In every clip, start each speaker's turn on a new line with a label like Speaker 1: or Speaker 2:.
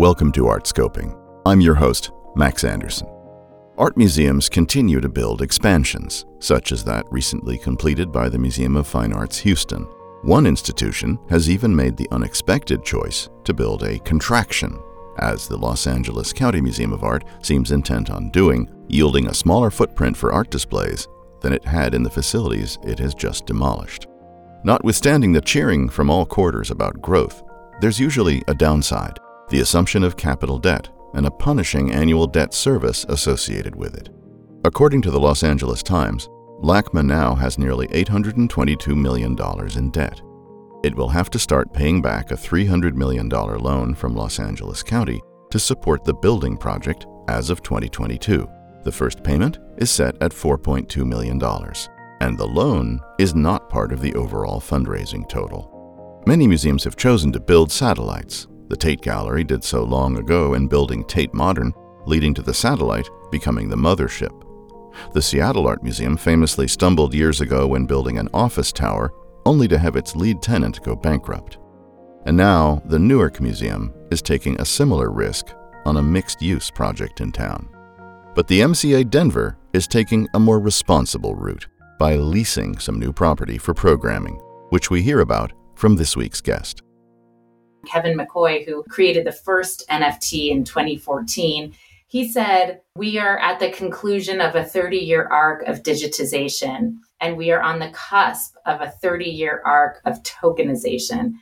Speaker 1: Welcome to Art Scoping. I'm your host, Max Anderson. Art museums continue to build expansions, such as that recently completed by the Museum of Fine Arts Houston. One institution has even made the unexpected choice to build a contraction, as the Los Angeles County Museum of Art seems intent on doing, yielding a smaller footprint for art displays than it had in the facilities it has just demolished. Notwithstanding the cheering from all quarters about growth, there's usually a downside the assumption of capital debt, and a punishing annual debt service associated with it. According to the Los Angeles Times, LACMA now has nearly $822 million in debt. It will have to start paying back a $300 million loan from Los Angeles County to support the building project as of 2022. The first payment is set at $4.2 million, and the loan is not part of the overall fundraising total. Many museums have chosen to build satellites the Tate Gallery did so long ago in building Tate Modern, leading to the satellite becoming the mothership. The Seattle Art Museum famously stumbled years ago when building an office tower, only to have its lead tenant go bankrupt. And now, the Newark Museum is taking a similar risk on a mixed use project in town. But the MCA Denver is taking a more responsible route by leasing some new property for programming, which we hear about from this week's guest.
Speaker 2: Kevin McCoy, who created the first NFT in 2014, he said, We are at the conclusion of a 30 year arc of digitization, and we are on the cusp of a 30 year arc of tokenization.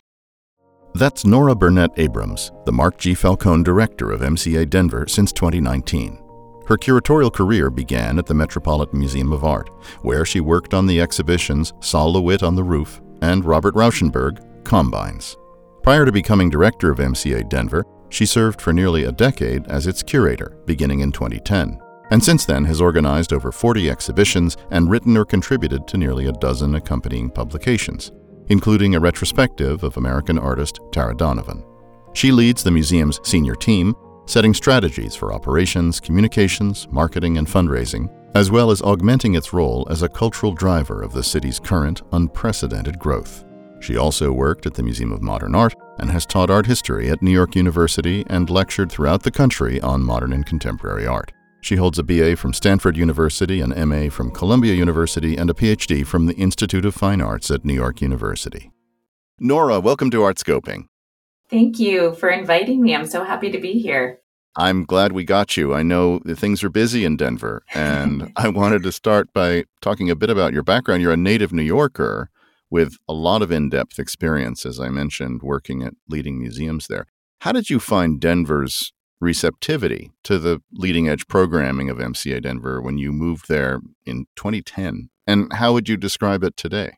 Speaker 1: That's Nora Burnett Abrams, the Mark G. Falcone Director of MCA Denver since 2019. Her curatorial career began at the Metropolitan Museum of Art, where she worked on the exhibitions Sol LeWitt on the Roof and Robert Rauschenberg, Combines. Prior to becoming director of MCA Denver, she served for nearly a decade as its curator, beginning in 2010, and since then has organized over 40 exhibitions and written or contributed to nearly a dozen accompanying publications, including a retrospective of American artist Tara Donovan. She leads the museum's senior team, setting strategies for operations, communications, marketing, and fundraising, as well as augmenting its role as a cultural driver of the city's current unprecedented growth. She also worked at the Museum of Modern Art and has taught art history at New York University and lectured throughout the country on modern and contemporary art. She holds a BA from Stanford University, an MA from Columbia University, and a PhD from the Institute of Fine Arts at New York University. Nora, welcome to Artscoping.
Speaker 2: Thank you for inviting me. I'm so happy to be here.
Speaker 1: I'm glad we got you. I know things are busy in Denver, and I wanted to start by talking a bit about your background. You're a native New Yorker, with a lot of in depth experience, as I mentioned, working at leading museums there. How did you find Denver's receptivity to the leading edge programming of MCA Denver when you moved there in 2010? And how would you describe it today?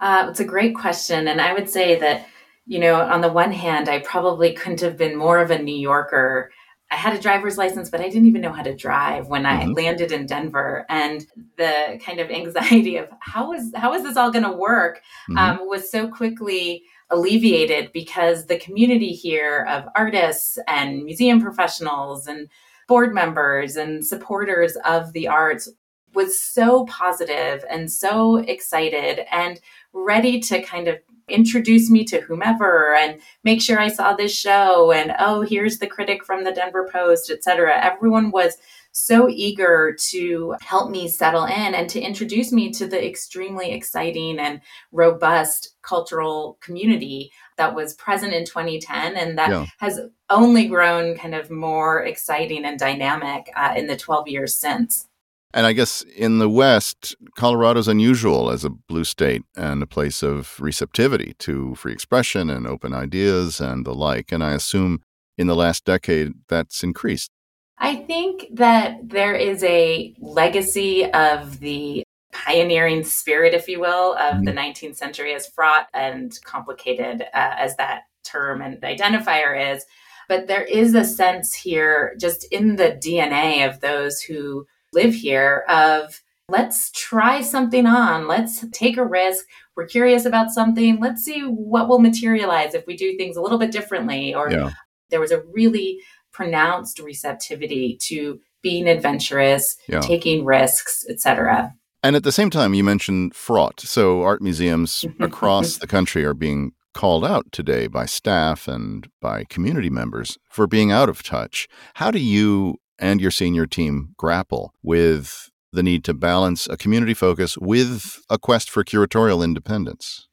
Speaker 2: Uh, it's a great question. And I would say that, you know, on the one hand, I probably couldn't have been more of a New Yorker I had a driver's license, but I didn't even know how to drive when I mm-hmm. landed in Denver. And the kind of anxiety of how is how is this all going to work mm-hmm. um, was so quickly alleviated because the community here of artists and museum professionals and board members and supporters of the arts was so positive and so excited and ready to kind of introduce me to whomever and make sure I saw this show and oh here's the critic from the Denver Post etc everyone was so eager to help me settle in and to introduce me to the extremely exciting and robust cultural community that was present in 2010 and that yeah. has only grown kind of more exciting and dynamic uh, in the 12 years since.
Speaker 1: And I guess in the West, Colorado's unusual as a blue state and a place of receptivity to free expression and open ideas and the like. And I assume in the last decade that's increased.
Speaker 2: I think that there is a legacy of the pioneering spirit, if you will, of mm-hmm. the 19th century, as fraught and complicated uh, as that term and identifier is. But there is a sense here, just in the DNA of those who live here of let's try something on let's take a risk we're curious about something let's see what will materialize if we do things a little bit differently or yeah. there was a really pronounced receptivity to being adventurous yeah. taking risks etc
Speaker 1: and at the same time you mentioned fraught so art museums across the country are being called out today by staff and by community members for being out of touch. How do you and your senior team grapple with the need to balance a community focus with a quest for curatorial independence?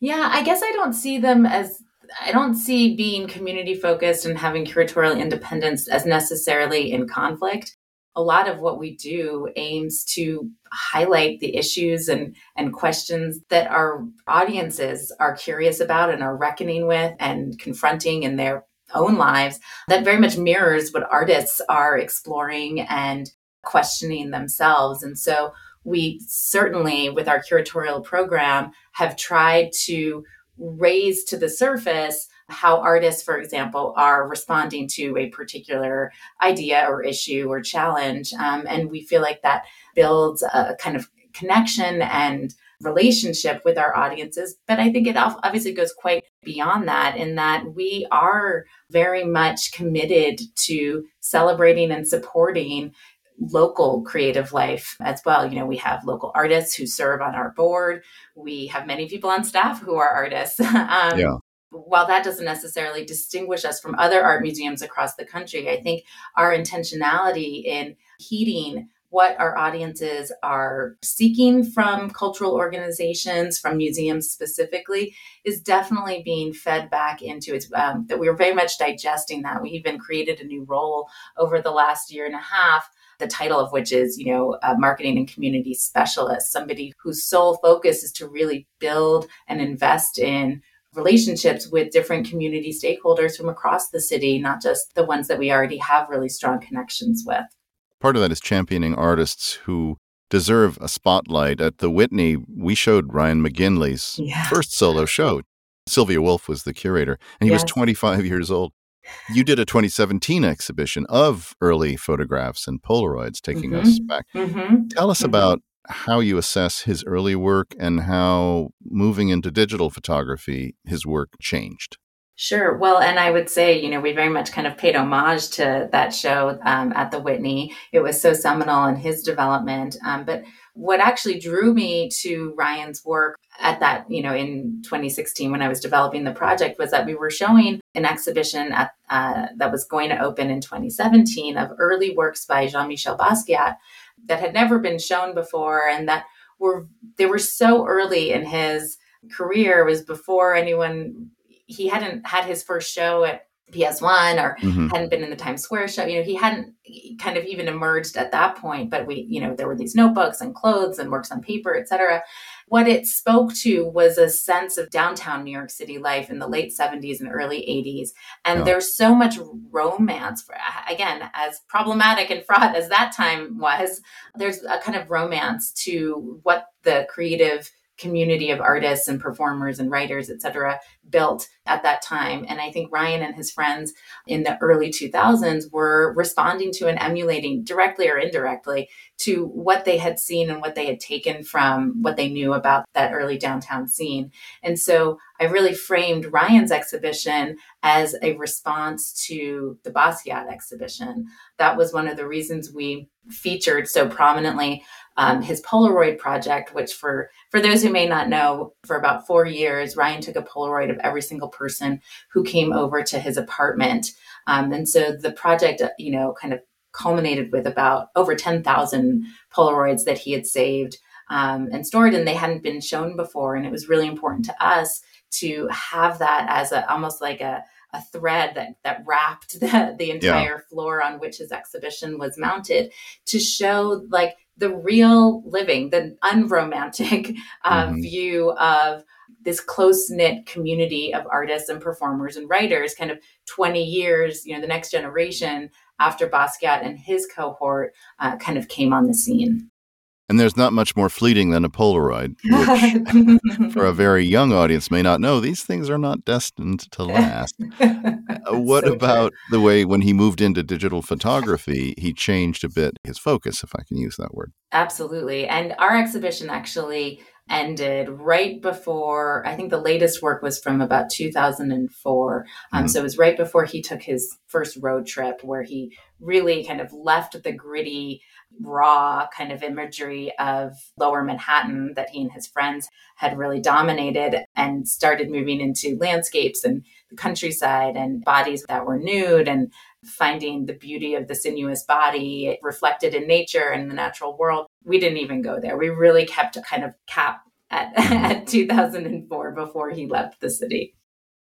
Speaker 2: Yeah, I guess I don't see them as I don't see being community focused and having curatorial independence as necessarily in conflict. A lot of what we do aims to highlight the issues and, and questions that our audiences are curious about and are reckoning with and confronting in their own lives that very much mirrors what artists are exploring and questioning themselves. And so we certainly, with our curatorial program, have tried to raise to the surface how artists, for example, are responding to a particular idea or issue or challenge. Um, and we feel like that builds a kind of connection and relationship with our audiences. But I think it obviously goes quite beyond that in that we are very much committed to celebrating and supporting local creative life as well. You know, we have local artists who serve on our board. We have many people on staff who are artists. um, yeah. While that doesn't necessarily distinguish us from other art museums across the country, I think our intentionality in heeding what our audiences are seeking from cultural organizations, from museums specifically, is definitely being fed back into it. Um, that we are very much digesting that. We even created a new role over the last year and a half the title of which is, you know, a marketing and community specialist, somebody whose sole focus is to really build and invest in relationships with different community stakeholders from across the city, not just the ones that we already have really strong connections with.
Speaker 1: Part of that is championing artists who deserve a spotlight. At the Whitney, we showed Ryan McGinley's yeah. first solo show. Sylvia Wolf was the curator, and he yes. was 25 years old. You did a 2017 exhibition of early photographs and Polaroids, taking mm-hmm. us back. Mm-hmm. Tell us mm-hmm. about how you assess his early work and how moving into digital photography, his work changed.
Speaker 2: Sure. Well, and I would say, you know, we very much kind of paid homage to that show um, at the Whitney. It was so seminal in his development. Um, but what actually drew me to Ryan's work at that, you know, in 2016 when I was developing the project was that we were showing an exhibition at, uh, that was going to open in 2017 of early works by Jean-Michel Basquiat that had never been shown before and that were they were so early in his career was before anyone he hadn't had his first show at PS1 or mm-hmm. hadn't been in the Times Square show. You know, he hadn't kind of even emerged at that point, but we, you know, there were these notebooks and clothes and works on paper, etc. What it spoke to was a sense of downtown New York City life in the late 70s and early 80s. And yeah. there's so much romance for, again, as problematic and fraught as that time was, there's a kind of romance to what the creative community of artists and performers and writers, et cetera, built at that time. And I think Ryan and his friends in the early 2000s were responding to and emulating directly or indirectly to what they had seen and what they had taken from what they knew about that early downtown scene. And so I really framed Ryan's exhibition as a response to the Basquiat exhibition. That was one of the reasons we featured so prominently um, his Polaroid project, which for for those who may not know, for about four years, Ryan took a Polaroid of every single person who came over to his apartment, um, and so the project, you know, kind of culminated with about over ten thousand Polaroids that he had saved um, and stored, and they hadn't been shown before, and it was really important to us to have that as a almost like a a thread that that wrapped the, the entire yeah. floor on which his exhibition was mounted to show like the real living, the unromantic uh, mm-hmm. view of this close knit community of artists and performers and writers, kind of 20 years, you know, the next generation after Basquiat and his cohort uh, kind of came on the scene.
Speaker 1: And there's not much more fleeting than a Polaroid, which for a very young audience may not know. These things are not destined to last. Uh, what so about true. the way when he moved into digital photography, he changed a bit his focus, if I can use that word?
Speaker 2: Absolutely. And our exhibition actually ended right before I think the latest work was from about 2004. Um, mm-hmm. So it was right before he took his first road trip where he really kind of left the gritty raw kind of imagery of lower Manhattan that he and his friends had really dominated and started moving into landscapes and the countryside and bodies that were nude and finding the beauty of the sinuous body reflected in nature and the natural world. We didn't even go there. We really kept a kind of cap at, at 2004 before he left the city.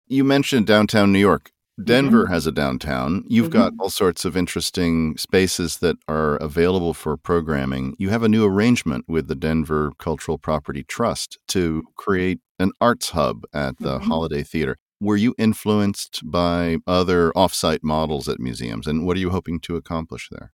Speaker 1: You mentioned downtown New York. Denver mm-hmm. has a downtown. You've mm-hmm. got all sorts of interesting spaces that are available for programming. You have a new arrangement with the Denver Cultural Property Trust to create an arts hub at the mm-hmm. Holiday Theater. Were you influenced by other offsite models at museums, and what are you hoping to accomplish there?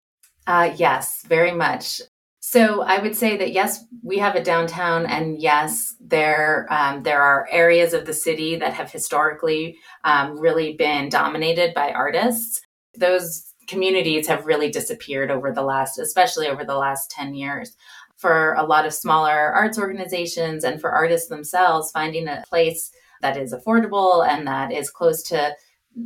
Speaker 2: Uh, yes, very much. So I would say that yes, we have a downtown, and yes, there um, there are areas of the city that have historically um, really been dominated by artists. Those communities have really disappeared over the last, especially over the last ten years. For a lot of smaller arts organizations and for artists themselves, finding a place that is affordable and that is close to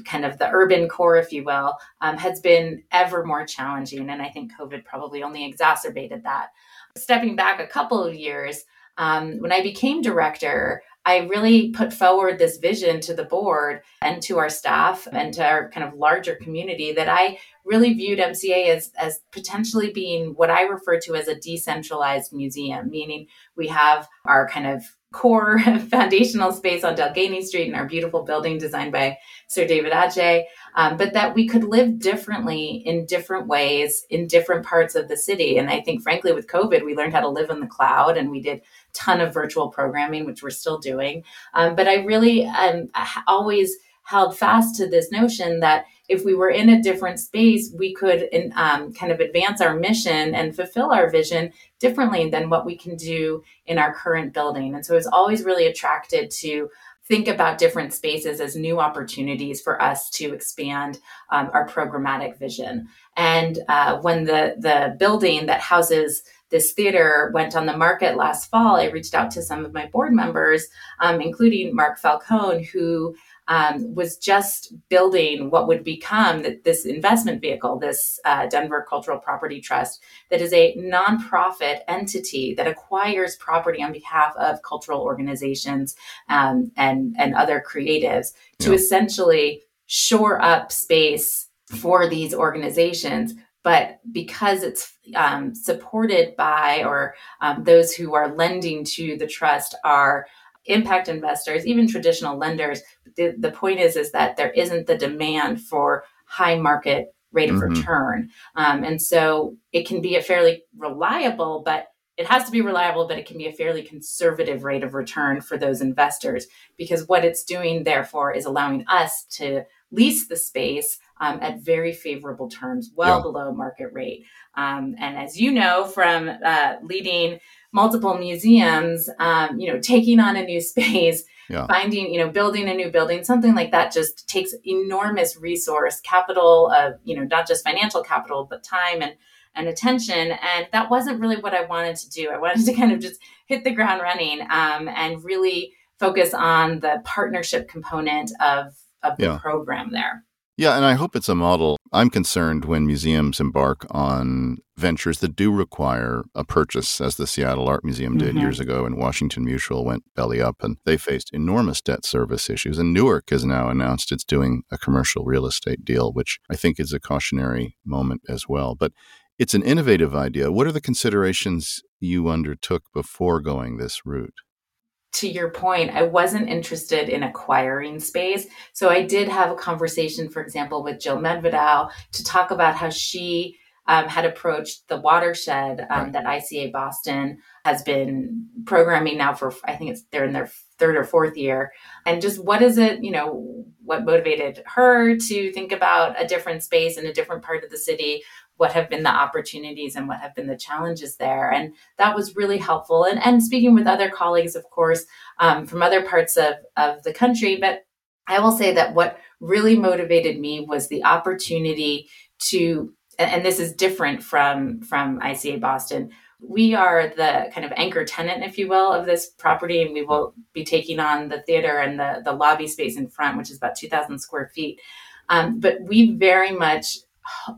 Speaker 2: kind of the urban core, if you will, um, has been ever more challenging. And I think COVID probably only exacerbated that. Stepping back a couple of years, um, when I became director, I really put forward this vision to the board and to our staff and to our kind of larger community that I really viewed MCA as, as potentially being what I refer to as a decentralized museum, meaning we have our kind of core foundational space on Delgany Street in our beautiful building designed by Sir David Adjaye, um, but that we could live differently in different ways in different parts of the city. And I think, frankly, with COVID, we learned how to live in the cloud and we did a ton of virtual programming, which we're still doing. Um, but I really um, always held fast to this notion that if we were in a different space, we could um, kind of advance our mission and fulfill our vision differently than what we can do in our current building. And so I was always really attracted to think about different spaces as new opportunities for us to expand um, our programmatic vision. And uh, when the the building that houses this theater went on the market last fall, I reached out to some of my board members, um, including Mark Falcone, who um, was just building what would become this investment vehicle, this uh, Denver Cultural Property Trust, that is a nonprofit entity that acquires property on behalf of cultural organizations um, and, and other creatives to yeah. essentially shore up space for these organizations but because it's um, supported by or um, those who are lending to the trust are impact investors, even traditional lenders. The, the point is, is that there isn't the demand for high market rate of mm-hmm. return. Um, and so it can be a fairly reliable, but it has to be reliable, but it can be a fairly conservative rate of return for those investors because what it's doing, therefore, is allowing us to lease the space um, at very favorable terms, well yeah. below market rate. Um, and as you know from uh, leading multiple museums, um, you know, taking on a new space, yeah. finding, you know, building a new building, something like that just takes enormous resource, capital of, you know, not just financial capital, but time and and attention. And that wasn't really what I wanted to do. I wanted to kind of just hit the ground running um, and really focus on the partnership component of of the yeah. program there.
Speaker 1: Yeah, and I hope it's a model. I'm concerned when museums embark on ventures that do require a purchase, as the Seattle Art Museum did mm-hmm. years ago, and Washington Mutual went belly up, and they faced enormous debt service issues. And Newark has now announced it's doing a commercial real estate deal, which I think is a cautionary moment as well. But it's an innovative idea. What are the considerations you undertook before going this route?
Speaker 2: To your point, I wasn't interested in acquiring space. So I did have a conversation, for example, with Jill Medvedow to talk about how she um, had approached the watershed um, right. that ICA Boston has been programming now for, I think it's they're in their third or fourth year. And just what is it, you know, what motivated her to think about a different space in a different part of the city? What have been the opportunities and what have been the challenges there. And that was really helpful. And, and speaking with other colleagues, of course, um, from other parts of, of the country. But I will say that what really motivated me was the opportunity to, and this is different from, from ICA Boston. We are the kind of anchor tenant, if you will, of this property, and we will be taking on the theater and the, the lobby space in front, which is about 2,000 square feet. Um, but we very much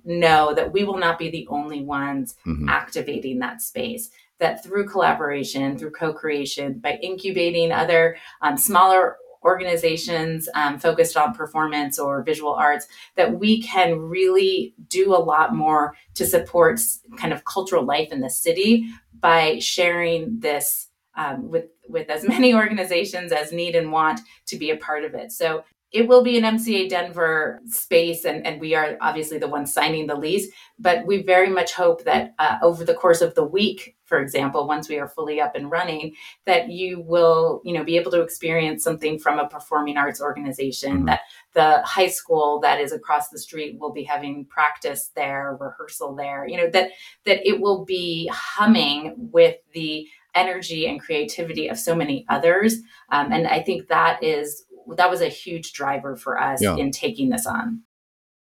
Speaker 2: know that we will not be the only ones mm-hmm. activating that space that through collaboration through co-creation by incubating other um, smaller organizations um, focused on performance or visual arts that we can really do a lot more to support kind of cultural life in the city by sharing this um, with with as many organizations as need and want to be a part of it. So it will be an MCA Denver space, and, and we are obviously the ones signing the lease. But we very much hope that uh, over the course of the week, for example, once we are fully up and running, that you will, you know, be able to experience something from a performing arts organization. Mm-hmm. That the high school that is across the street will be having practice there, rehearsal there. You know that that it will be humming with the energy and creativity of so many others. Um, and I think that is that was a huge driver for us yeah. in taking this on.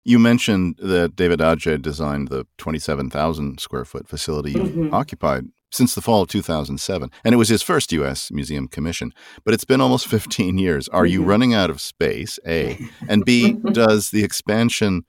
Speaker 1: You mentioned that David Adjaye designed the 27,000 square foot facility you mm-hmm. occupied since the fall of 2007. And it was his first U.S. museum commission. But it's been almost 15 years. Are mm-hmm. you running out of space? A. And B, does the expansion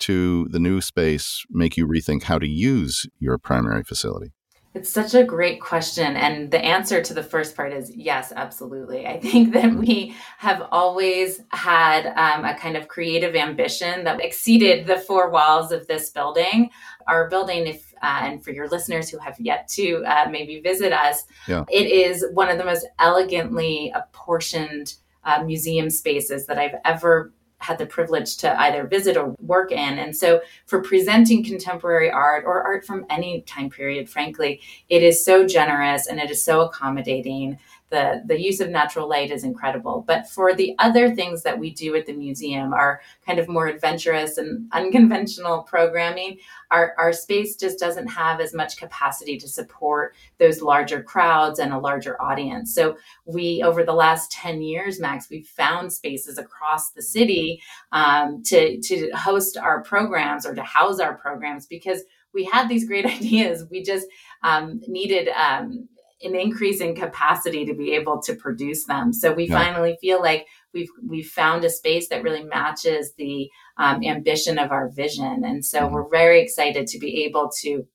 Speaker 1: to the new space make you rethink how to use your primary facility?
Speaker 2: It's such a great question. And the answer to the first part is yes, absolutely. I think that we have always had um, a kind of creative ambition that exceeded the four walls of this building. Our building, if uh, and for your listeners who have yet to uh, maybe visit us, yeah. it is one of the most elegantly apportioned uh, museum spaces that I've ever had the privilege to either visit or work in. And so, for presenting contemporary art or art from any time period, frankly, it is so generous and it is so accommodating the the use of natural light is incredible. But for the other things that we do at the museum our kind of more adventurous and unconventional programming. Our, our space just doesn't have as much capacity to support those larger crowds and a larger audience. So we over the last 10 years max we've found spaces across the city um, to to host our programs or to house our programs because we had these great ideas. We just um, needed um, an increase in capacity to be able to produce them. So we yeah. finally feel like we've we've found a space that really matches the um, ambition of our vision, and so mm-hmm. we're very excited to be able to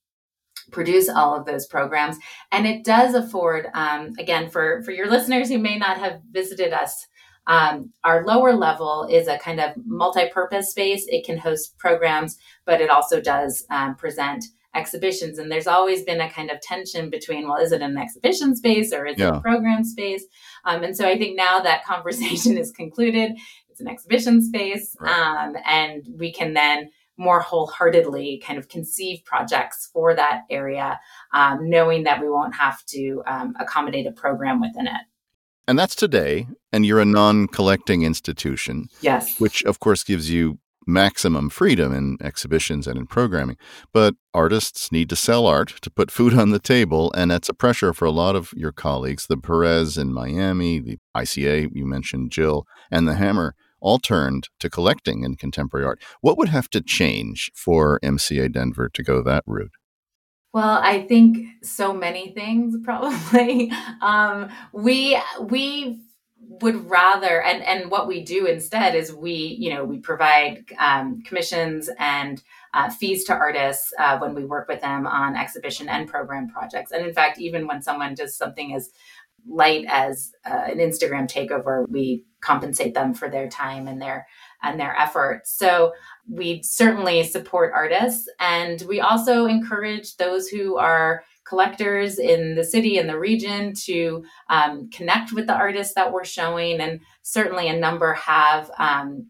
Speaker 2: produce all of those programs. And it does afford, um, again, for for your listeners who may not have visited us. Um, our lower level is a kind of multi-purpose space. It can host programs, but it also does um, present exhibitions and there's always been a kind of tension between well is it an exhibition space or is yeah. it a program space um, and so i think now that conversation is concluded it's an exhibition space right. um, and we can then more wholeheartedly kind of conceive projects for that area um, knowing that we won't have to um, accommodate a program within it
Speaker 1: and that's today and you're a non-collecting institution
Speaker 2: yes
Speaker 1: which of course gives you maximum freedom in exhibitions and in programming. But artists need to sell art to put food on the table, and that's a pressure for a lot of your colleagues. The Perez in Miami, the ICA, you mentioned Jill, and the Hammer all turned to collecting in contemporary art. What would have to change for MCA Denver to go that route?
Speaker 2: Well, I think so many things probably. Um, we we would rather and and what we do instead is we you know we provide um, commissions and uh, fees to artists uh, when we work with them on exhibition and program projects. And in fact even when someone does something as light as uh, an instagram takeover we compensate them for their time and their and their efforts so we certainly support artists and we also encourage those who are collectors in the city and the region to um, connect with the artists that we're showing. And certainly a number have um,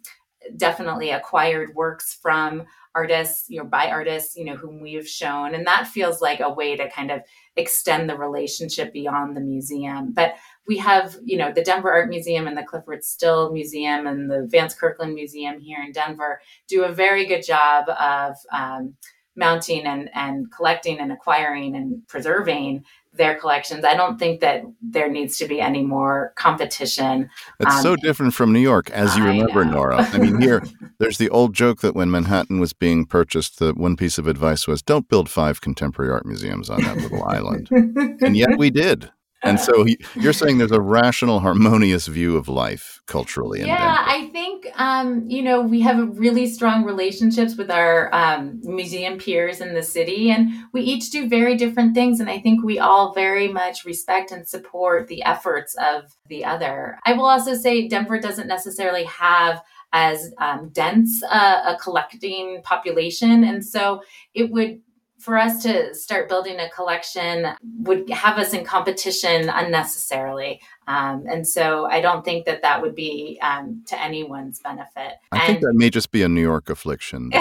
Speaker 2: definitely acquired works from artists, you know, by artists, you know, whom we've shown. And that feels like a way to kind of extend the relationship beyond the museum. But we have, you know, the Denver Art Museum and the Clyfford Still Museum and the Vance Kirkland Museum here in Denver do a very good job of um, mounting and, and collecting and acquiring and preserving their collections. I don't think that there needs to be any more competition.
Speaker 1: It's um, so different from New York, as you remember, Nora. I mean, here, there's the old joke that when Manhattan was being purchased, the one piece of advice was don't build five contemporary art museums on that little island. And yet we did. And so he, you're saying there's a rational, harmonious view of life culturally.
Speaker 2: yeah, I um, you know, we have really strong relationships with our um, museum peers in the city, and we each do very different things. And I think we all very much respect and support the efforts of the other. I will also say Denver doesn't necessarily have as um, dense uh, a collecting population. And so it would for us to start building a collection would have us in competition unnecessarily. Um, and so I don't think that that would be um, to anyone's benefit.
Speaker 1: I
Speaker 2: and
Speaker 1: think that may just be a New York affliction.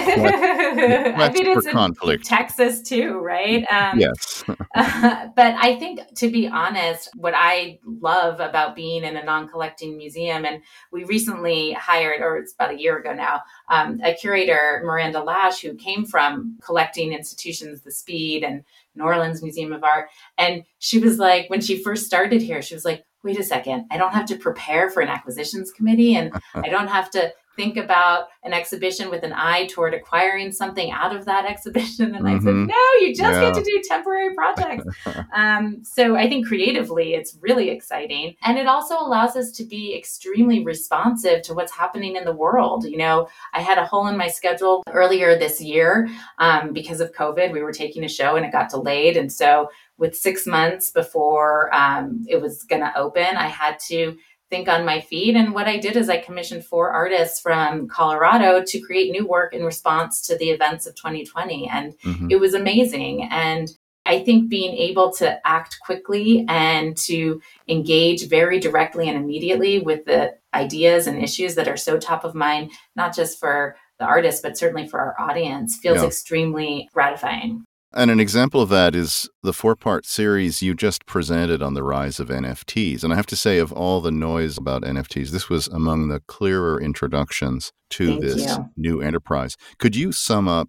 Speaker 2: I mean, it's conflict. Texas too, right?
Speaker 1: Um, yes.
Speaker 2: uh, but I think, to be honest, what I love about being in a non-collecting museum, and we recently hired, or it's about a year ago now, um, a curator, Miranda Lash, who came from collecting institutions, the Speed and New Orleans Museum of Art, and she was like, when she first started here, she was like wait a second, I don't have to prepare for an acquisitions committee and I don't have to think about an exhibition with an eye toward acquiring something out of that exhibition. And mm-hmm. I said, mm-hmm. no, you just yeah. get to do temporary projects. um, so I think creatively, it's really exciting. And it also allows us to be extremely responsive to what's happening in the world. You know, I had a hole in my schedule earlier this year um, because of COVID. We were taking a show and it got delayed. And so with six months before um, it was going to open, I had to think on my feet. And what I did is I commissioned four artists from Colorado to create new work in response to the events of 2020. And mm-hmm. it was amazing. And I think being able to act quickly and to engage very directly and immediately with the ideas and issues that are so top of mind, not just for the artist, but certainly for our audience, feels yeah. extremely gratifying.
Speaker 1: And an example of that is the four part series you just presented on the rise of NFTs. And I have to say, of all the noise about NFTs, this was among the clearer introductions to
Speaker 2: Thank
Speaker 1: this
Speaker 2: you.
Speaker 1: new enterprise. Could you sum up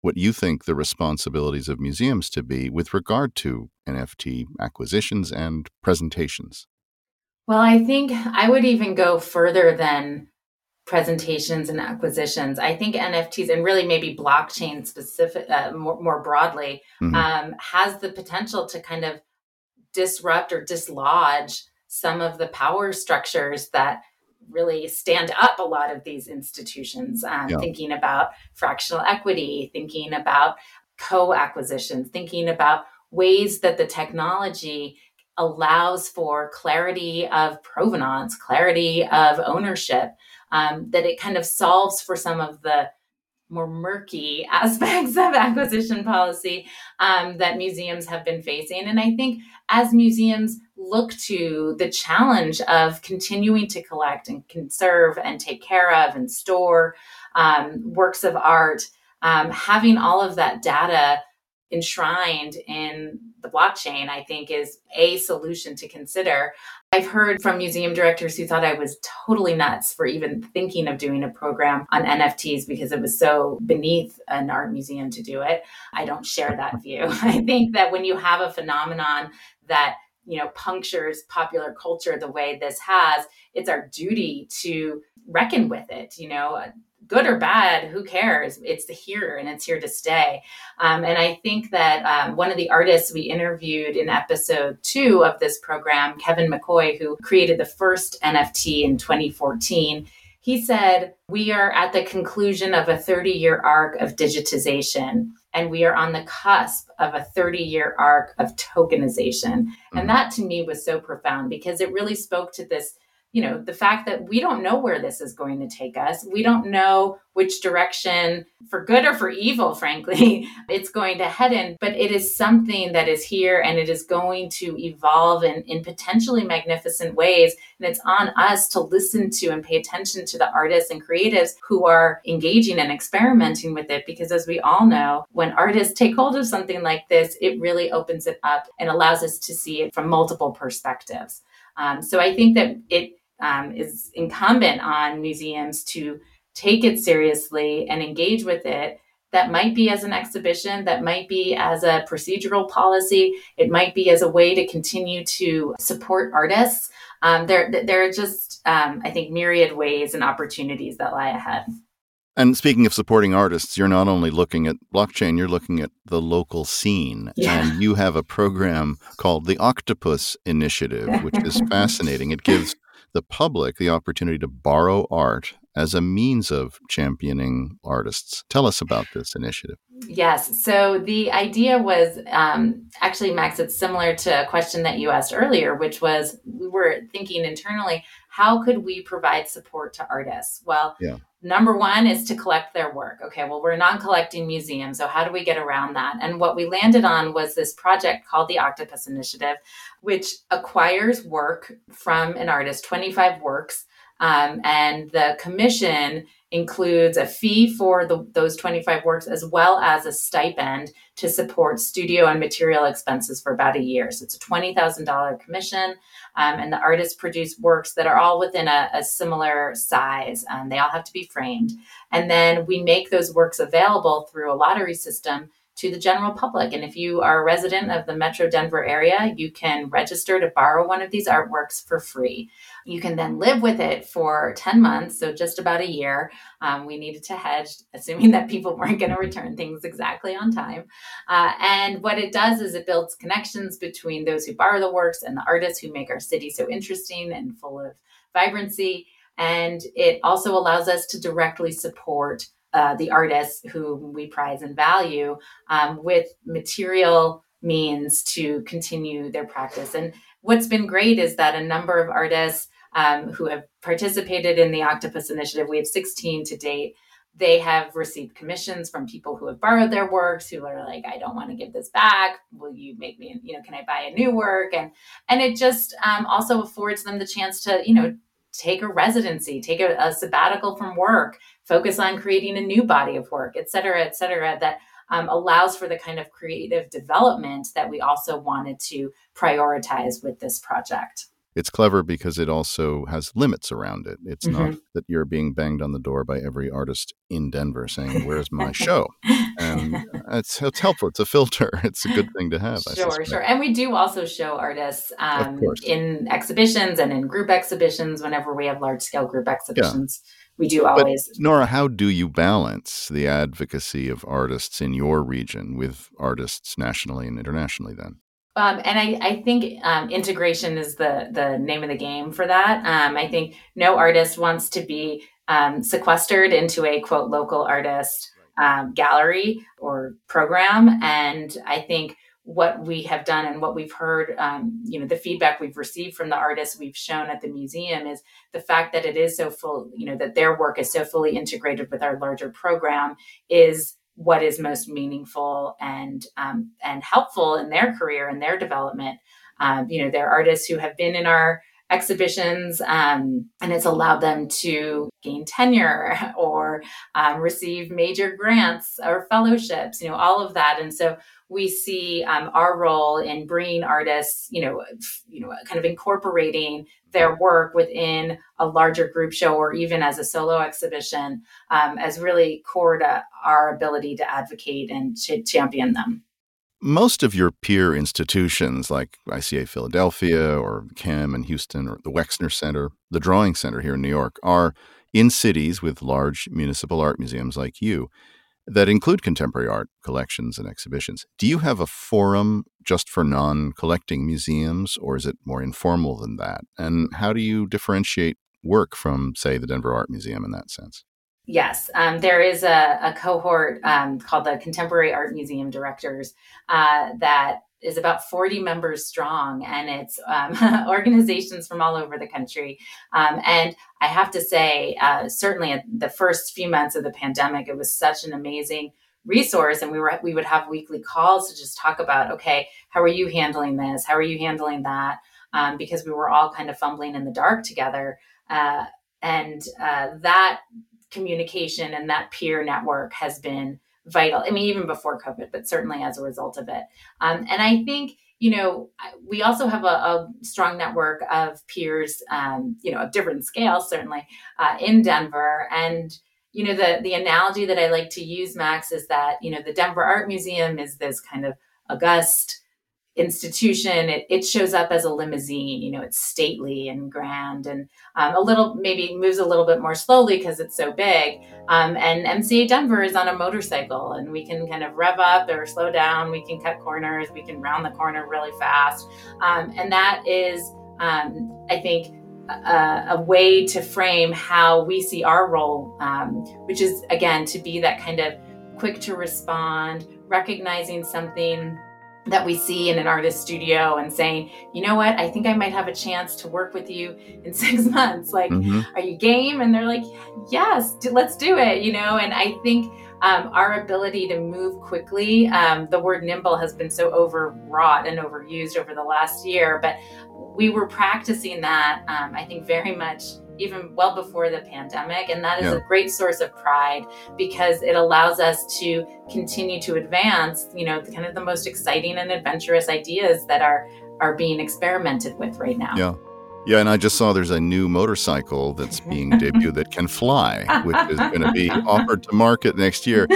Speaker 1: what you think the responsibilities of museums to be with regard to NFT acquisitions and presentations?
Speaker 2: Well, I think I would even go further than presentations and acquisitions. I think NFTs and really maybe blockchain specific uh, more, more, broadly mm-hmm. um, has the potential to kind of disrupt or dislodge some of the power structures that really stand up a lot of these institutions. Um, yeah. Thinking about fractional equity, thinking about co-acquisitions, thinking about ways that the technology allows for clarity of provenance, clarity of ownership, um, that it kind of solves for some of the more murky aspects of acquisition policy um, that museums have been facing. And I think as museums look to the challenge of continuing to collect and conserve and take care of and store um, works of art, um, having all of that data enshrined in the blockchain, I think is a solution to consider. I've heard from museum directors who thought I was totally nuts for even thinking of doing a program on NFTs because it was so beneath an art museum to do it. I don't share that view. I think that when you have a phenomenon that you know punctures popular culture the way this has it's our duty to reckon with it you know good or bad, who cares? It's the here and it's here to stay. Um, and I think that um, one of the artists we interviewed in episode two of this program, Kevin McCoy, who created the first NFT in 2014, he said, We are at the conclusion of a 30 year arc of digitization, and we are on the cusp of a 30 year arc of tokenization. Mm-hmm. And that to me was so profound because it really spoke to this you know the fact that we don't know where this is going to take us. We don't know which direction for good or for evil frankly it's going to head in. But it is something that is here and it is going to evolve in, in potentially magnificent ways. And it's on us to listen to and pay attention to the artists and creatives who are engaging and experimenting with it. Because as we all know when artists take hold of something like this it really opens it up and allows us to see it from multiple perspectives. Um, so I think that it um, is incumbent on museums to take it seriously and engage with it. That might be as an exhibition that might be as a procedural policy it might be as a way to continue to support artists. Um, there, there are just um, i think myriad ways and opportunities that lie ahead.
Speaker 1: And speaking of supporting artists you're not only looking at blockchain you're looking at the local scene.
Speaker 2: Yeah.
Speaker 1: and you have a program called the octopus initiative which is fascinating. It gives the public the opportunity to borrow art as a means of championing artists. Tell us about this initiative.
Speaker 2: Yes. So the idea was um, actually, Max, it's similar to a question that you asked earlier, which was we were thinking internally, how could we provide support to artists? Well, yeah. number one is to collect their work. Okay, well, we're a non collecting museum. So how do we get around that? And what we landed on was this project called the Octopus Initiative, which acquires work from an artist, 25 works. Um, and the commission includes a fee for the, those 25 works as well as a stipend to support studio and material expenses for about a year. So it's a $20,000 commission. Um, and the artists produce works that are all within a, a similar size. Um, they all have to be framed. And then we make those works available through a lottery system to the general public. And if you are a resident of the Metro Denver area, you can register to borrow one of these artworks for free. You can then live with it for 10 months, so just about a year. Um, we needed to hedge, assuming that people weren't going to return things exactly on time. Uh, and what it does is it builds connections between those who borrow the works and the artists who make our city so interesting and full of vibrancy. And it also allows us to directly support uh, the artists who we prize and value um, with material means to continue their practice. And what's been great is that a number of artists um, who have participated in the Octopus Initiative, we have 16 to date. They have received commissions from people who have borrowed their works, who are like, "I don't want to give this back. Will you make me? You know, can I buy a new work?" And and it just um, also affords them the chance to, you know, take a residency, take a, a, sabbatical from work, focus on creating a new body of work, et cetera, et cetera, that um, allows for the kind of creative development that we also wanted to prioritize with this project.
Speaker 1: It's clever because it also has limits around it. It's mm-hmm. not that you're being banged on the door by every artist in Denver saying, Where's my show? and it's, it's helpful. It's a filter. It's a good thing to have.
Speaker 2: Sure, sure. And we do also show artists um, in exhibitions and in group exhibitions whenever we have large scale group exhibitions. Yeah we do always.
Speaker 1: But Nora, how do you balance the advocacy of artists in your region with artists nationally and internationally then?
Speaker 2: Um, and I, I think um, integration is the the name of the game for that. Um, I think no artist wants to be um, sequestered into a quote local artist um, gallery or program, and I think what we have done and what we've heard, um, you know, the feedback we've received from the artists we've shown at the museum is the fact that it is so full, you know, that their work is so fully integrated with our larger program is what is most meaningful and um, and helpful in their career and their development. Um, you know, they're artists who have been in our exhibitions um, and it's allowed them to gain tenure or um, receive major grants or fellowships you know all of that and so we see um, our role in bringing artists, you know, you know, kind of incorporating their work within a larger group show or even as a solo exhibition um, as really core to our ability to advocate and to champion them.
Speaker 1: Most of your peer institutions like ICA Philadelphia or CAM in Houston or the Wexner Center, the Drawing Center here in New York, are in cities with large municipal art museums like you that include contemporary art collections and exhibitions. Do you have a forum just for non collecting museums, or is it more informal than that? And how do you differentiate work from, say, the Denver Art Museum in that sense?
Speaker 2: Yes, um, there is a, a cohort um, called the Contemporary Art Museum Directors uh, that is about 40 members strong and it's um, organizations from all over the country. Um, and i have to say uh, certainly in the first few months of the pandemic it was such an amazing resource and we were we would have weekly calls to just talk about okay how are you handling this? How are you handling that? Um, because we were all kind of fumbling in the dark together. Uh, and uh, that communication and that peer network has been vital. I mean, even before COVID, but certainly as a result of it. Um, and I think, you know, we also have a, a strong network of peers, um, you know, of different scales, certainly uh, in Denver. And, you know, the, the analogy that I like to use, Max, is that, you know, the Denver Art Museum is this kind of august, institution, it, it shows up as a limousine. You know, it's stately and grand and um, a little, maybe moves a little bit more slowly because it's so big. Um, and MCA Denver is on a motorcycle and we can kind of rev up or slow down. We can cut corners. We can round the corner really fast. Um, and that is, um, I think, a, a, way to frame how we see our role, um, which is again to be that kind of quick to respond, recognizing something that we see in an artist studio and saying, you know what, I think I might have a chance to work with you in six months. Like, mm-hmm. are you game? And they're like, yes, let's do it, you know? And I think um, our ability to move quickly, um, the word nimble has been so overwrought and overused over the last year, but we were practicing that, um, I think, very much even well before the pandemic. And that is yeah. a great source of pride because it allows us to continue to advance, you know, kind of the most exciting and adventurous ideas that are are being experimented with right now.
Speaker 1: Yeah. Yeah, and I just saw there's a new motorcycle that's being debuted that can fly, which is going to be offered to market next year.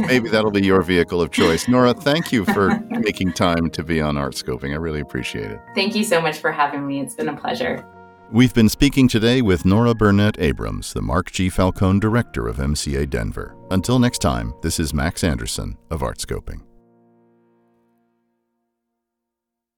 Speaker 1: Maybe that'll be your vehicle of choice. Nora, thank you for making time to be on Artscoping. I really appreciate it.
Speaker 2: Thank you so much for having me. It's been a pleasure.
Speaker 1: We've been speaking today with Nora Burnett Abrams, the Mark G. Falcone Director of MCA Denver. Until next time, this is Max Anderson of Artscoping.